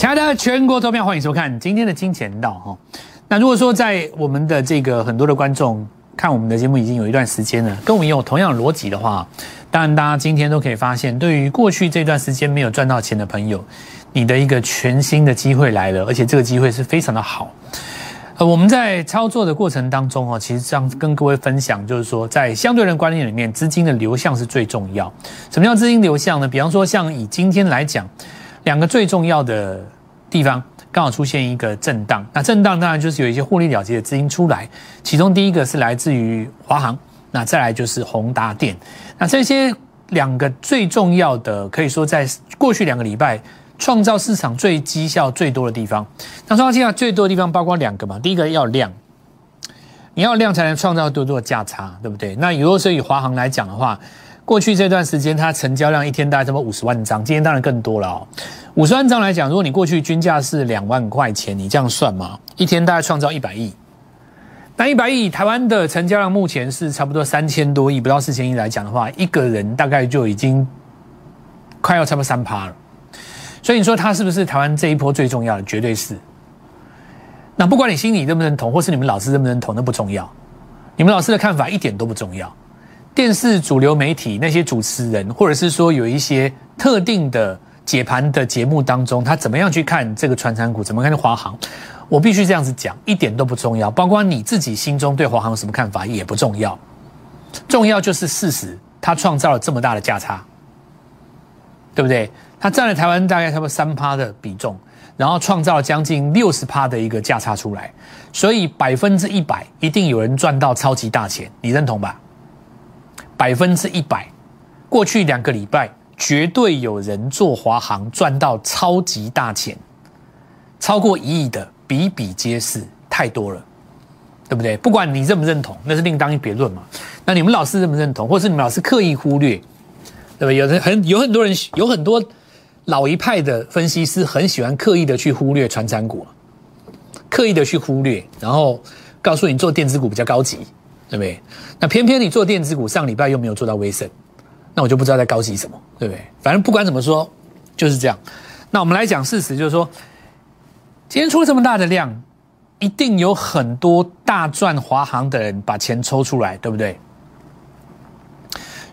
亲爱的全国投票，欢迎收看今天的金钱道哈。那如果说在我们的这个很多的观众看我们的节目已经有一段时间了，跟我们有同样逻辑的话，当然大家今天都可以发现，对于过去这段时间没有赚到钱的朋友，你的一个全新的机会来了，而且这个机会是非常的好。呃，我们在操作的过程当中哦，其实这样跟各位分享，就是说在相对论观念里面，资金的流向是最重要。什么叫资金流向呢？比方说像以今天来讲。两个最重要的地方刚好出现一个震荡，那震荡当然就是有一些获利了结的资金出来，其中第一个是来自于华航，那再来就是宏达电，那这些两个最重要的，可以说在过去两个礼拜创造市场最绩效最多的地方，那创造绩效最多的地方包括两个嘛，第一个要量，你要量才能创造多多的价差，对不对？那如果是以华航来讲的话。过去这段时间，它成交量一天大概这么五十万张，今天当然更多了哦。五十万张来讲，如果你过去均价是两万块钱，你这样算嘛，一天大概创造一百亿。那一百亿，台湾的成交量目前是差不多三千多亿，不到四千亿来讲的话，一个人大概就已经快要差不多三趴了。所以你说它是不是台湾这一波最重要的？绝对是。那不管你心里认不认同，或是你们老师认不认同，那不重要。你们老师的看法一点都不重要。电视主流媒体那些主持人，或者是说有一些特定的解盘的节目当中，他怎么样去看这个传产股，怎么看华航？我必须这样子讲，一点都不重要。包括你自己心中对华航有什么看法也不重要，重要就是事实，它创造了这么大的价差，对不对？它占了台湾大概差不多三趴的比重，然后创造了将近六十趴的一个价差出来，所以百分之一百一定有人赚到超级大钱，你认同吧？百分之一百，过去两个礼拜绝对有人做华航赚到超级大钱，超过一亿的比比皆是，太多了，对不对？不管你认不认同，那是另当别论嘛。那你们老师认不认同，或是你们老师刻意忽略，对不对？有人很有很多人有很多老一派的分析师很喜欢刻意的去忽略传产股，刻意的去忽略，然后告诉你做电子股比较高级。对不对？那偏偏你做电子股，上礼拜又没有做到微升，那我就不知道在高级什么，对不对？反正不管怎么说，就是这样。那我们来讲事实，就是说，今天出了这么大的量，一定有很多大赚华航的人把钱抽出来，对不对？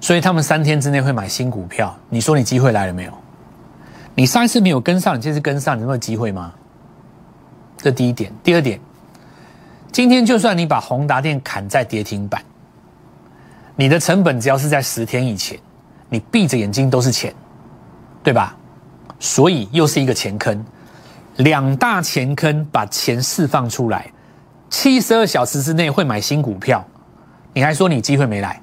所以他们三天之内会买新股票。你说你机会来了没有？你上一次没有跟上，你这次跟上，你有机会吗？这第一点。第二点。今天就算你把宏达电砍在跌停板，你的成本只要是在十天以前，你闭着眼睛都是钱，对吧？所以又是一个钱坑，两大钱坑把钱释放出来，七十二小时之内会买新股票，你还说你机会没来？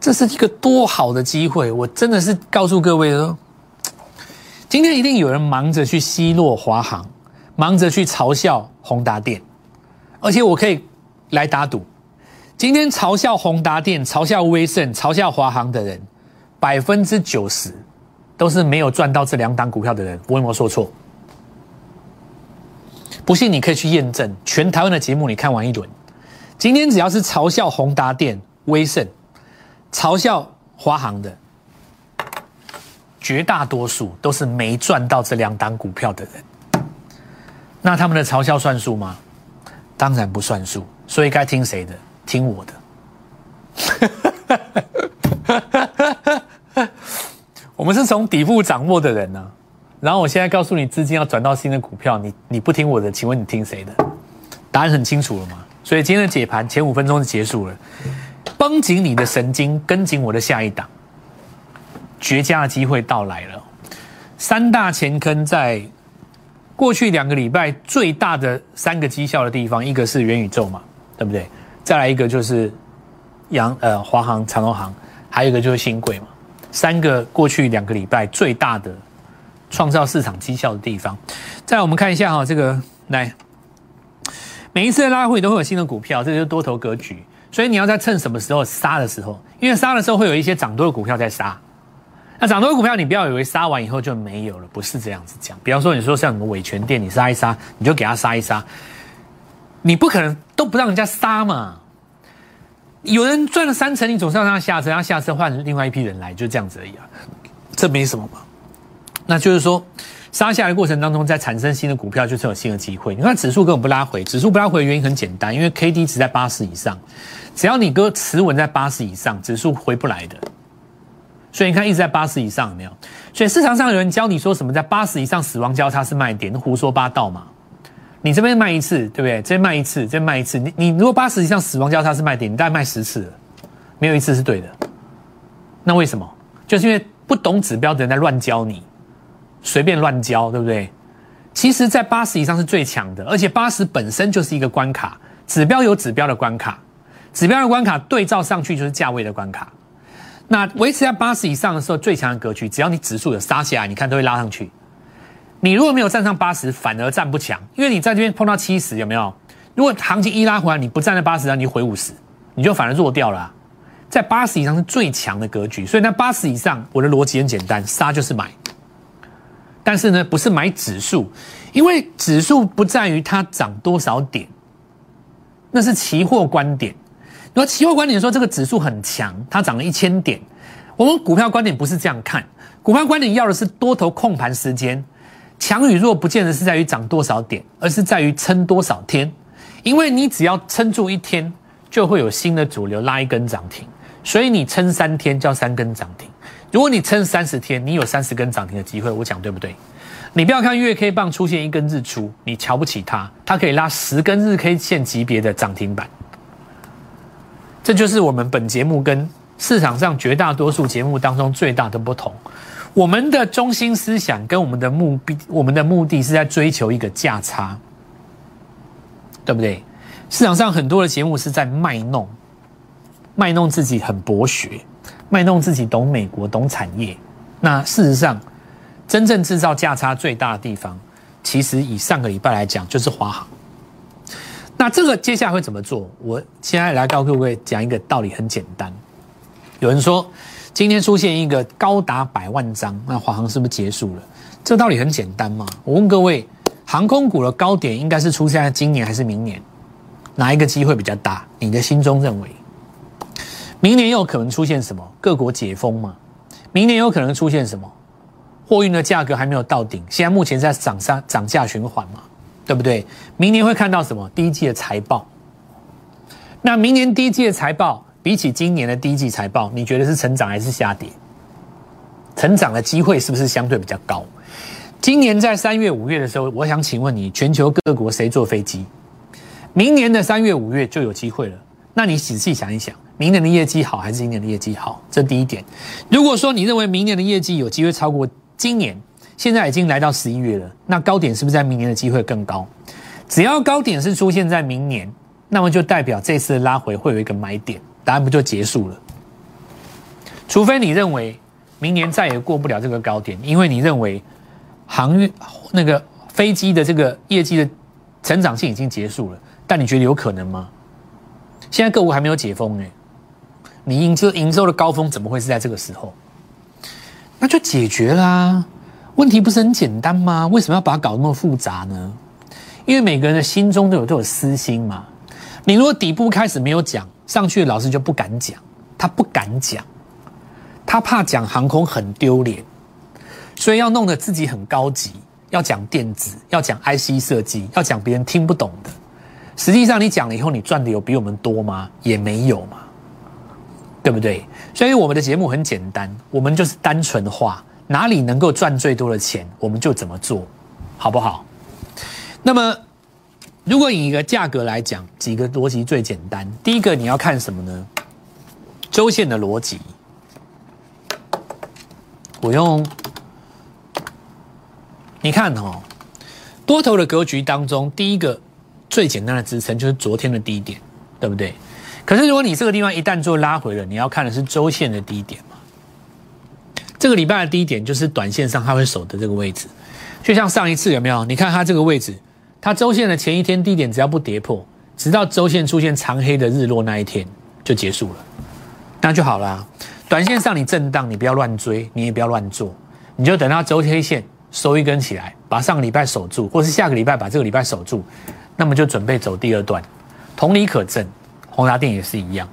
这是一个多好的机会！我真的是告诉各位哦，今天一定有人忙着去奚落华航。忙着去嘲笑宏达电，而且我可以来打赌，今天嘲笑宏达电、嘲笑威盛、嘲笑华航的人，百分之九十都是没有赚到这两档股票的人。我有没有说错？不信你可以去验证，全台湾的节目你看完一轮，今天只要是嘲笑宏达电、威盛、嘲笑华航的，绝大多数都是没赚到这两档股票的人。那他们的嘲笑算数吗？当然不算数，所以该听谁的？听我的。我们是从底部掌握的人呢。然后我现在告诉你，资金要转到新的股票，你你不听我的，请问你听谁的？答案很清楚了吗？所以今天的解盘前五分钟就结束了。绷紧你的神经，跟紧我的下一档，绝佳的机会到来了。三大前坑在。过去两个礼拜最大的三个绩效的地方，一个是元宇宙嘛，对不对？再来一个就是洋呃华航、长荣航，还有一个就是新贵嘛。三个过去两个礼拜最大的创造市场绩效的地方。再来我们看一下哈，这个来每一次的拉回都会有新的股票，这就是多头格局。所以你要在趁什么时候杀的时候，因为杀的时候会有一些涨多的股票在杀。那涨多的股票，你不要以为杀完以后就没有了，不是这样子讲。比方说，你说像什么伟权店，你杀一杀，你就给他杀一杀，你不可能都不让人家杀嘛。有人赚了三成，你总是要让他下车，让下车换另外一批人来，就这样子而已啊，这没什么嘛。那就是说，杀下来的过程当中，在产生新的股票，就是有新的机会。你看指数根本不拉回，指数不拉回的原因很简单，因为 K D 值在八十以上，只要你哥持稳在八十以上，指数回不来的。所以你看一直在八十以上，有没有？所以市场上有人教你说什么在八十以上死亡交叉是卖点，胡说八道嘛。你这边卖一次，对不对？这边卖一次，这边卖一次。你你如果八十以上死亡交叉是卖点，你大概卖十次，没有一次是对的。那为什么？就是因为不懂指标的人在乱教你，随便乱教，对不对？其实，在八十以上是最强的，而且八十本身就是一个关卡，指标有指标的关卡，指标的关卡对照上去就是价位的关卡。那维持在八十以上的时候，最强的格局，只要你指数有杀下来，你看都会拉上去。你如果没有站上八十，反而站不强，因为你在这边碰到七十，有没有？如果行情一拉回来，你不站在八十，让你回五十，你就反而弱掉了。在八十以上是最强的格局，所以那八十以上，我的逻辑很简单，杀就是买。但是呢，不是买指数，因为指数不在于它涨多少点，那是期货观点。如果期货观点说这个指数很强，它涨了一千点，我们股票观点不是这样看，股票观点要的是多头控盘时间。强与弱不见得是在于涨多少点，而是在于撑多少天。因为你只要撑住一天，就会有新的主流拉一根涨停。所以你撑三天叫三根涨停。如果你撑三十天，你有三十根涨停的机会。我讲对不对？你不要看月 K 棒出现一根日出，你瞧不起它，它可以拉十根日 K 线级别的涨停板。这就是我们本节目跟市场上绝大多数节目当中最大的不同。我们的中心思想跟我们的目的，我们的目的是在追求一个价差，对不对？市场上很多的节目是在卖弄，卖弄自己很博学，卖弄自己懂美国、懂产业。那事实上，真正制造价差最大的地方，其实以上个礼拜来讲，就是华航。那这个接下来会怎么做？我现在来告诉各位讲一个道理，很简单。有人说。今天出现一个高达百万张，那华航是不是结束了？这道理很简单嘛。我问各位，航空股的高点应该是出现在今年还是明年？哪一个机会比较大？你的心中认为？明年有可能出现什么？各国解封嘛？明年有可能出现什么？货运的价格还没有到顶，现在目前在涨上涨价循环嘛？对不对？明年会看到什么？第一季的财报。那明年第一季的财报。比起今年的第一季财报，你觉得是成长还是下跌？成长的机会是不是相对比较高？今年在三月、五月的时候，我想请问你，全球各国谁坐飞机？明年的三月、五月就有机会了。那你仔细想一想，明年的业绩好还是今年的业绩好？这第一点。如果说你认为明年的业绩有机会超过今年，现在已经来到十一月了，那高点是不是在明年的机会更高？只要高点是出现在明年，那么就代表这次的拉回会有一个买点。答案不就结束了？除非你认为明年再也过不了这个高点，因为你认为航运那个飞机的这个业绩的成长性已经结束了，但你觉得有可能吗？现在个股还没有解封哎，你营收营收的高峰怎么会是在这个时候？那就解决啦，问题不是很简单吗？为什么要把它搞那么复杂呢？因为每个人的心中都有都有私心嘛。你如果底部开始没有讲。上去老师就不敢讲，他不敢讲，他怕讲航空很丢脸，所以要弄得自己很高级，要讲电子，要讲 IC 设计，要讲别人听不懂的。实际上你讲了以后，你赚的有比我们多吗？也没有嘛，对不对？所以我们的节目很简单，我们就是单纯化，哪里能够赚最多的钱，我们就怎么做，好不好？那么。如果以一个价格来讲，几个逻辑最简单。第一个你要看什么呢？周线的逻辑。我用，你看哦，多头的格局当中，第一个最简单的支撑就是昨天的低点，对不对？可是如果你这个地方一旦做拉回了，你要看的是周线的低点嘛？这个礼拜的低点就是短线上它会守的这个位置，就像上一次有没有？你看它这个位置。它周线的前一天低点只要不跌破，直到周线出现长黑的日落那一天就结束了，那就好了。短线上你震荡，你不要乱追，你也不要乱做，你就等到周黑线收一根起来，把上个礼拜守住，或是下个礼拜把这个礼拜守住，那么就准备走第二段。同理可证，宏达电也是一样。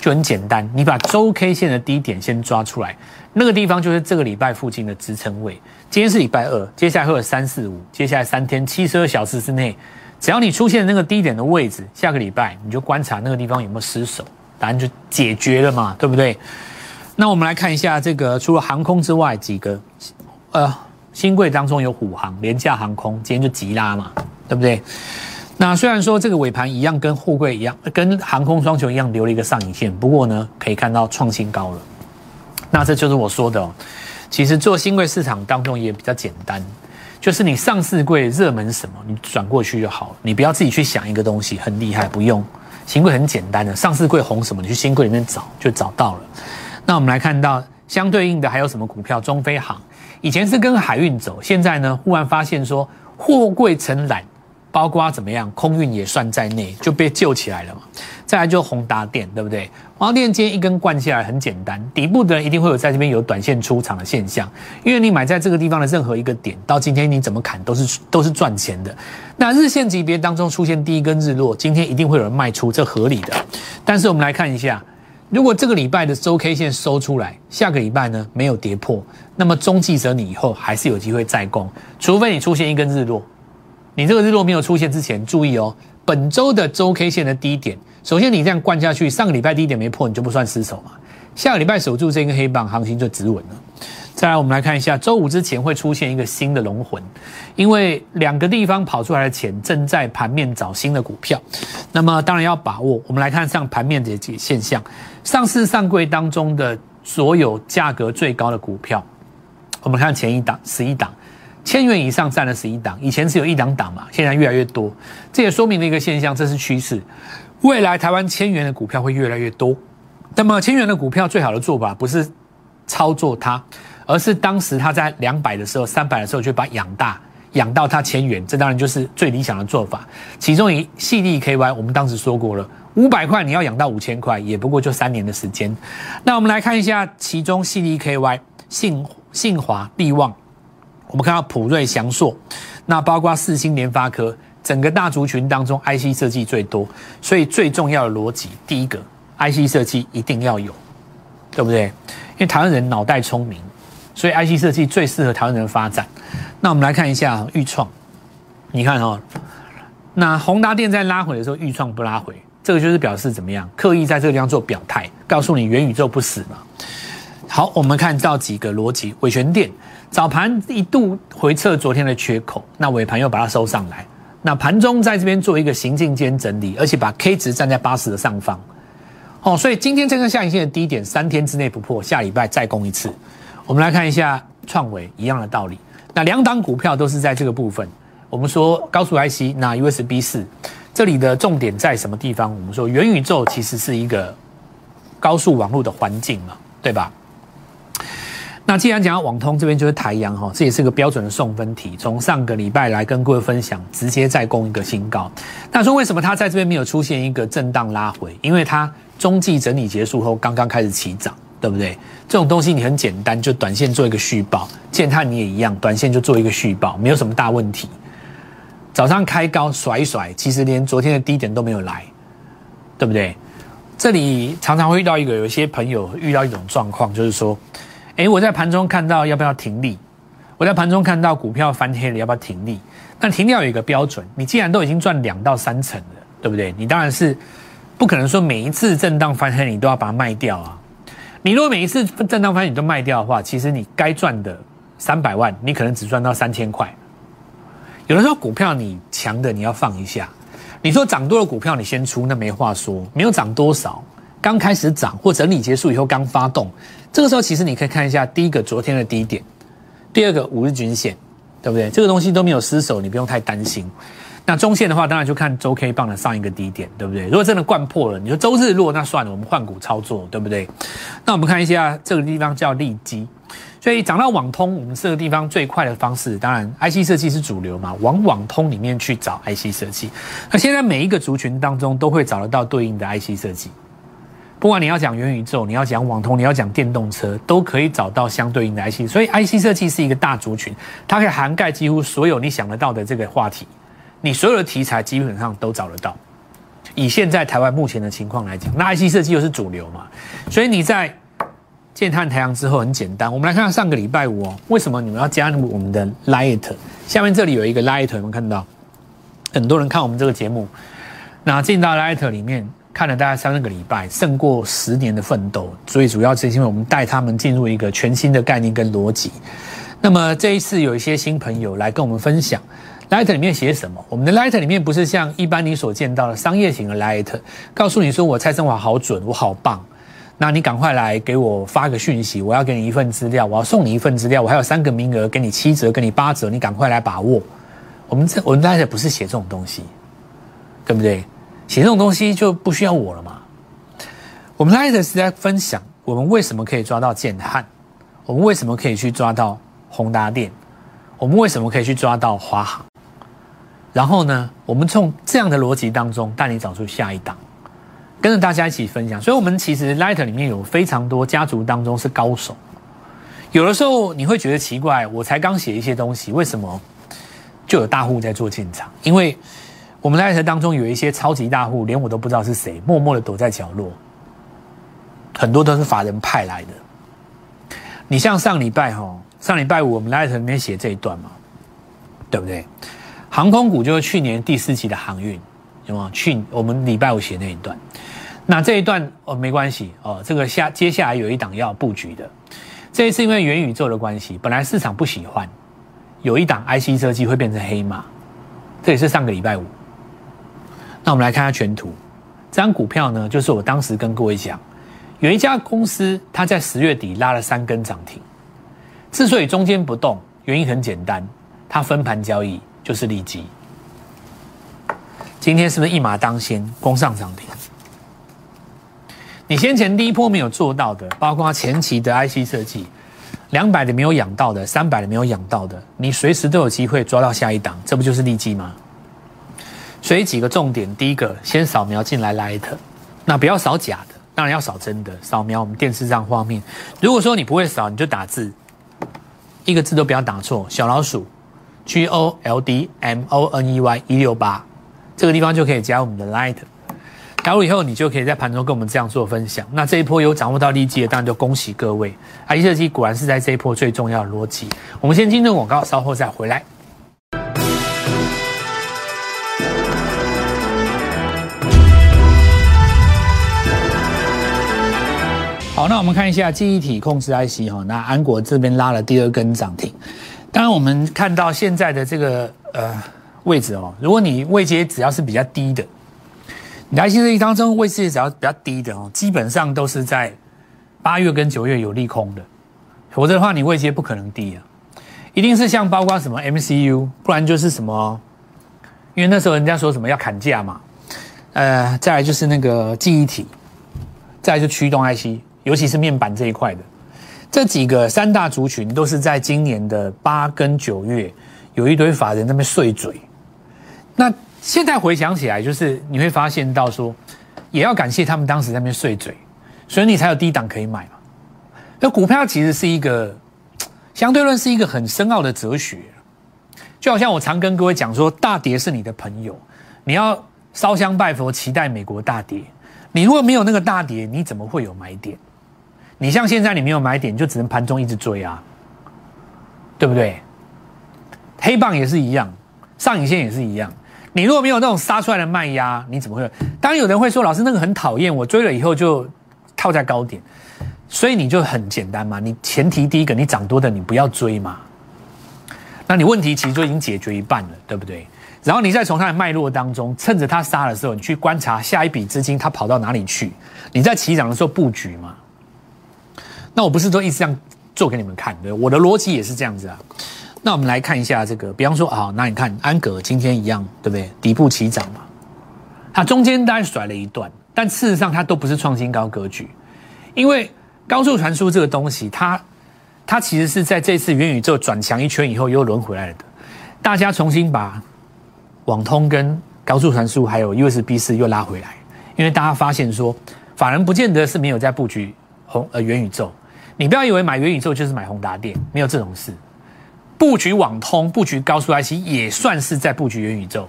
就很简单，你把周 K 线的低点先抓出来，那个地方就是这个礼拜附近的支撑位。今天是礼拜二，接下来会有三四五，接下来三天七十二小时之内，只要你出现那个低点的位置，下个礼拜你就观察那个地方有没有失守，答案就解决了嘛，对不对？那我们来看一下这个，除了航空之外，几个呃新贵当中有虎航、廉价航空，今天就急拉嘛，对不对？那虽然说这个尾盘一样跟货柜一样，跟航空双雄一样留了一个上影线，不过呢，可以看到创新高了。那这就是我说的，哦，其实做新贵市场当中也比较简单，就是你上市柜热门什么，你转过去就好了，你不要自己去想一个东西很厉害，不用。新贵很简单的，上市柜红什么，你去新贵里面找就找到了。那我们来看到相对应的还有什么股票？中飞航以前是跟海运走，现在呢忽然发现说货柜承揽。包括怎么样，空运也算在内，就被救起来了嘛。再来就宏达电，对不对？宏达电今天一根灌下来，很简单，底部的人一定会有在这边有短线出场的现象，因为你买在这个地方的任何一个点，到今天你怎么砍都是都是赚钱的。那日线级别当中出现第一根日落，今天一定会有人卖出，这合理的。但是我们来看一下，如果这个礼拜的周 K 线收出来，下个礼拜呢没有跌破，那么中继者你以后还是有机会再攻，除非你出现一根日落。你这个日落没有出现之前，注意哦，本周的周 K 线的低点，首先你这样灌下去，上个礼拜低点没破，你就不算失手嘛。下个礼拜守住这根黑棒，行情就止稳了。再来，我们来看一下，周五之前会出现一个新的龙魂，因为两个地方跑出来的钱正在盘面找新的股票，那么当然要把握。我们来看上盘面的几现象，上市上柜当中的所有价格最高的股票，我们看前一档十一档。千元以上占了十一档，以前只有一档档嘛，现在越来越多，这也说明了一个现象，这是趋势。未来台湾千元的股票会越来越多。那么千元的股票最好的做法不是操作它，而是当时它在两百的时候、三百的时候就把养大，养到它千元，这当然就是最理想的做法。其中以细粒 KY，我们当时说过了，五百块你要养到五千块，也不过就三年的时间。那我们来看一下其中细粒 KY，信信华、利旺。我们看到普瑞、翔硕，那包括四星、联发科，整个大族群当中，IC 设计最多，所以最重要的逻辑，第一个，IC 设计一定要有，对不对？因为台湾人脑袋聪明，所以 IC 设计最适合台湾人发展。那我们来看一下豫创，你看哦，那宏达电在拉回的时候，豫创不拉回，这个就是表示怎么样？刻意在这个地方做表态，告诉你元宇宙不死嘛。好，我们看到几个逻辑，伟权电。早盘一度回撤昨天的缺口，那尾盘又把它收上来。那盘中在这边做一个行进间整理，而且把 K 值站在八十的上方。哦，所以今天这根下影线的低点三天之内不破，下礼拜再攻一次。我们来看一下创维一样的道理。那两档股票都是在这个部分。我们说高速 IC，那 USB 四，这里的重点在什么地方？我们说元宇宙其实是一个高速网络的环境嘛，对吧？那既然讲到网通这边就是台阳哈，这也是个标准的送分题。从上个礼拜来跟各位分享，直接再攻一个新高。那说为什么它在这边没有出现一个震荡拉回？因为它中继整理结束后刚刚开始起涨，对不对？这种东西你很简单，就短线做一个续报。建探你也一样，短线就做一个续报，没有什么大问题。早上开高甩一甩，其实连昨天的低点都没有来，对不对？这里常常会遇到一个有些朋友遇到一种状况，就是说。哎，我在盘中看到要不要停利？我在盘中看到股票翻黑了，要不要停利？但停掉有一个标准，你既然都已经赚两到三成了，对不对？你当然是不可能说每一次震荡翻黑你都要把它卖掉啊。你如果每一次震荡翻黑你都卖掉的话，其实你该赚的三百万，你可能只赚到三千块。有的时候股票你强的你要放一下，你说涨多了股票你先出，那没话说，没有涨多少。刚开始涨或整理结束以后刚发动，这个时候其实你可以看一下第一个昨天的低点，第二个五日均线，对不对？这个东西都没有失手，你不用太担心。那中线的话，当然就看周 K 棒的上一个低点，对不对？如果真的灌破了，你说周日落那算了，我们换股操作，对不对？那我们看一下这个地方叫利基，所以涨到网通，我们这个地方最快的方式，当然 IC 设计是主流嘛，往网通里面去找 IC 设计。那现在每一个族群当中都会找得到对应的 IC 设计。不管你要讲元宇宙，你要讲网通，你要讲电动车，都可以找到相对应的 IC。所以 IC 设计是一个大族群，它可以涵盖几乎所有你想得到的这个话题，你所有的题材基本上都找得到。以现在台湾目前的情况来讲，那 IC 设计又是主流嘛，所以你在建碳太阳之后很简单。我们来看看上个礼拜五哦，为什么你们要加入我们的 Light？下面这里有一个 Light，有没有看到？很多人看我们这个节目，那进到 Light 里面看了大概三个礼拜，胜过十年的奋斗。所以主要是因为我们带他们进入一个全新的概念跟逻辑。那么这一次有一些新朋友来跟我们分享。Light 里面写什么？我们的 Light 里面不是像一般你所见到的商业型的 Light，告诉你说我蔡振华好准，我好棒，那你赶快来给我发个讯息，我要给你一份资料，我要送你一份资料，我还有三个名额，给你七折，给你八折，你赶快来把握。我们这我们 Light 不是写这种东西，对不对？写这种东西就不需要我了嘛。我们 Light 是在分享我们为什么可以抓到建汉，我们为什么可以去抓到宏达电，我们为什么可以去抓到华航。然后呢，我们从这样的逻辑当中带你找出下一档，跟着大家一起分享。所以，我们其实 Light 里面有非常多家族当中是高手。有的时候你会觉得奇怪，我才刚写一些东西，为什么就有大户在做进场？因为我们 Light 当中有一些超级大户，连我都不知道是谁，默默的躲在角落，很多都是法人派来的。你像上礼拜哈，上礼拜五我们 Light 里面写这一段嘛，对不对？航空股就是去年第四季的航运，有吗？去我们礼拜五写那一段，那这一段哦没关系哦，这个下接下来有一档要布局的，这一次因为元宇宙的关系，本来市场不喜欢，有一档 IC 设计会变成黑马，这也是上个礼拜五。那我们来看下全图，这张股票呢，就是我当时跟各位讲，有一家公司，它在十月底拉了三根涨停，之所以中间不动，原因很简单，它分盘交易。就是利基，今天是不是一马当先攻上涨停？你先前第一波没有做到的，包括前期的 IC 设计，两百的没有养到的，三百的没有养到的，你随时都有机会抓到下一档，这不就是利基吗？所以几个重点，第一个先扫描进来 Light，那不要扫假的，当然要扫真的，扫描我们电视上画面。如果说你不会扫，你就打字，一个字都不要打错，小老鼠。G O L D M O N E Y 一六八，这个地方就可以加我们的 Light，加入以后你就可以在盘中跟我们这样做分享。那这一波有掌握到利基的，当然就恭喜各位。I 设计果然是在这一波最重要的逻辑。我们先进入广告，稍后再回来。好，那我们看一下记忆体控制 IC 哈，那安国这边拉了第二根涨停。当然，我们看到现在的这个呃位置哦，如果你位阶只要是比较低的，你 IC 设计当中位置只要比较低的哦，基本上都是在八月跟九月有利空的，否则的话你位阶不可能低啊，一定是像包括什么 MCU，不然就是什么，因为那时候人家说什么要砍价嘛，呃，再来就是那个记忆体，再来就驱动 IC，尤其是面板这一块的。这几个三大族群都是在今年的八跟九月，有一堆法人那边碎嘴。那现在回想起来，就是你会发现到说，也要感谢他们当时那边碎嘴，所以你才有低档可以买嘛。那股票其实是一个相对论，是一个很深奥的哲学。就好像我常跟各位讲说，大跌是你的朋友，你要烧香拜佛，期待美国大跌。你如果没有那个大跌，你怎么会有买点？你像现在你没有买点，就只能盘中一直追啊，对不对？黑棒也是一样，上影线也是一样。你如果没有那种杀出来的卖压，你怎么会？当然有人会说，老师那个很讨厌，我追了以后就套在高点，所以你就很简单嘛。你前提第一个，你涨多的你不要追嘛。那你问题其实就已经解决一半了，对不对？然后你再从它的脉络当中，趁着它杀的时候，你去观察下一笔资金它跑到哪里去，你在起涨的时候布局嘛。那我不是都一直这样做给你们看，对，我的逻辑也是这样子啊。那我们来看一下这个，比方说啊，那你看安格今天一样，对不对？底部起涨嘛，它中间大概甩了一段，但事实上它都不是创新高格局，因为高速传输这个东西，它它其实是在这次元宇宙转强一圈以后又轮回来了的。大家重新把网通跟高速传输还有 USB 四又拉回来，因为大家发现说，法人不见得是没有在布局红呃元宇宙。你不要以为买元宇宙就是买宏达电，没有这种事。布局网通、布局高速 IC 也算是在布局元宇宙，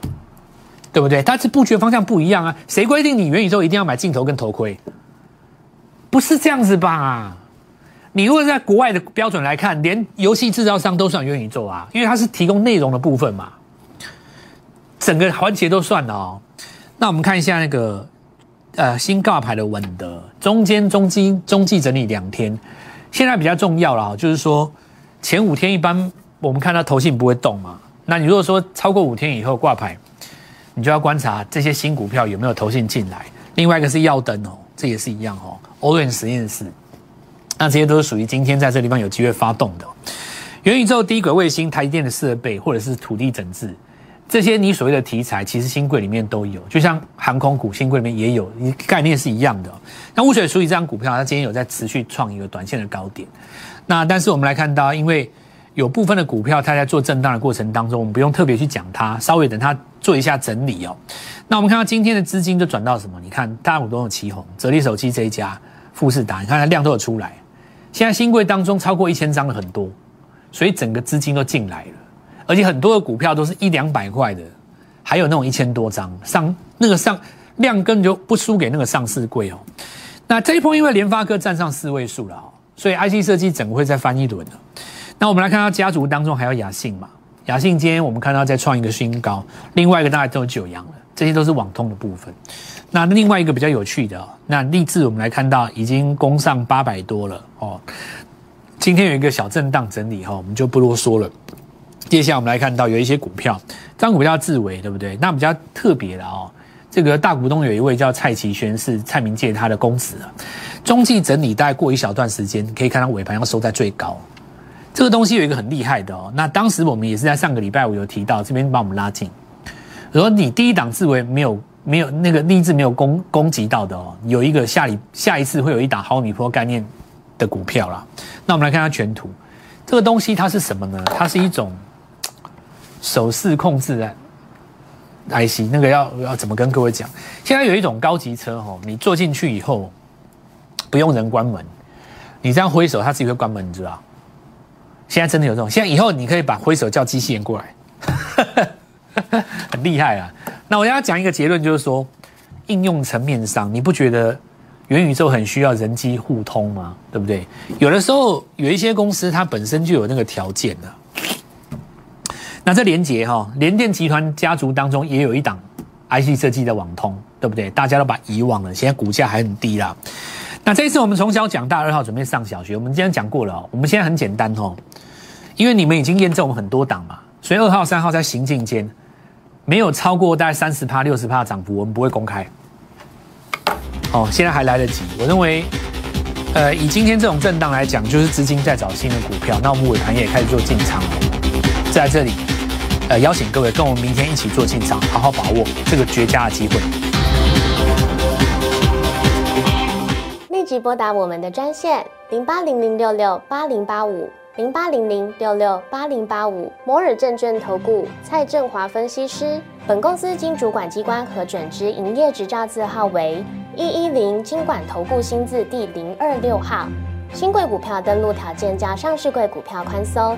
对不对？它是布局方向不一样啊。谁规定你元宇宙一定要买镜头跟头盔？不是这样子吧？你如果在国外的标准来看，连游戏制造商都算元宇宙啊，因为它是提供内容的部分嘛，整个环节都算的哦。那我们看一下那个呃新挂牌的稳德，中间中基中继整理两天，现在比较重要了，就是说前五天一般我们看到头信不会动嘛，那你如果说超过五天以后挂牌，你就要观察这些新股票有没有投信进来。另外一个是耀灯哦，这也是一样哦，欧元实验室。那这些都是属于今天在这地方有机会发动的元宇宙、低轨卫星、台积电的设备，或者是土地整治，这些你所谓的题材，其实新贵里面都有。就像航空股，新贵里面也有，概念是一样的。那污水处理这张股票，它今天有在持续创一个短线的高点。那但是我们来看到，因为有部分的股票它在做震荡的过程当中，我们不用特别去讲它，稍微等它做一下整理哦。那我们看到今天的资金就转到什么？你看大股东有旗红、泽利手机这一家、富士达，你看它量都有出来。现在新贵当中超过一千张的很多，所以整个资金都进来了，而且很多的股票都是一两百块的，还有那种一千多张上那个上量根本就不输给那个上市贵哦。那这一波因为联发科站上四位数了哦，所以 IC 设计整个会再翻一轮。那我们来看到家族当中还有雅信嘛，雅信今天我们看到再创一个新高，另外一个大概都有九阳了，这些都是网通的部分。那另外一个比较有趣的，那立志我们来看到已经攻上八百多了哦。今天有一个小震荡整理哈，我们就不啰嗦了。接下来我们来看到有一些股票，这张股票自为对不对？那比较特别的哦，这个大股东有一位叫蔡奇轩，是蔡明介他的公子啊。中继整理大概过一小段时间，可以看到尾盘要收在最高。这个东西有一个很厉害的哦。那当时我们也是在上个礼拜五有提到，这边帮我们拉近。如果你第一档自为没有。没有那个励志没有攻攻击到的哦，有一个下里下一次会有一档毫米波概念的股票啦。那我们来看它全图，这个东西它是什么呢？它是一种手势控制的 IC，那个要要怎么跟各位讲？现在有一种高级车哦，你坐进去以后不用人关门，你这样挥手它自己会关门，你知道？现在真的有这种，现在以后你可以把挥手叫机器人过来，很厉害啊！那我要讲一个结论，就是说，应用层面上，你不觉得元宇宙很需要人机互通吗？对不对？有的时候有一些公司它本身就有那个条件的。那这联捷哈，联电集团家族当中也有一档 IC 设计的网通，对不对？大家都把遗忘了，现在股价还很低啦。那这一次我们从小讲大二号准备上小学，我们今天讲过了，我们现在很简单哦，因为你们已经验证我们很多档嘛，所以二号、三号在行进间。没有超过大概三十帕、六十帕涨幅，我们不会公开。哦，现在还来得及。我认为，呃，以今天这种震荡来讲，就是资金在找新的股票。那我们尾盘也开始做进场了，在这里，呃，邀请各位跟我们明天一起做进场，好好把握这个绝佳的机会。立即拨打我们的专线零八零零六六八零八五。零八零零六六八零八五摩尔证券投顾蔡振华分析师，本公司经主管机关核准之营业执照字号为一一零金管投顾新字第零二六号。新贵股票登录条件较上市贵股票宽松，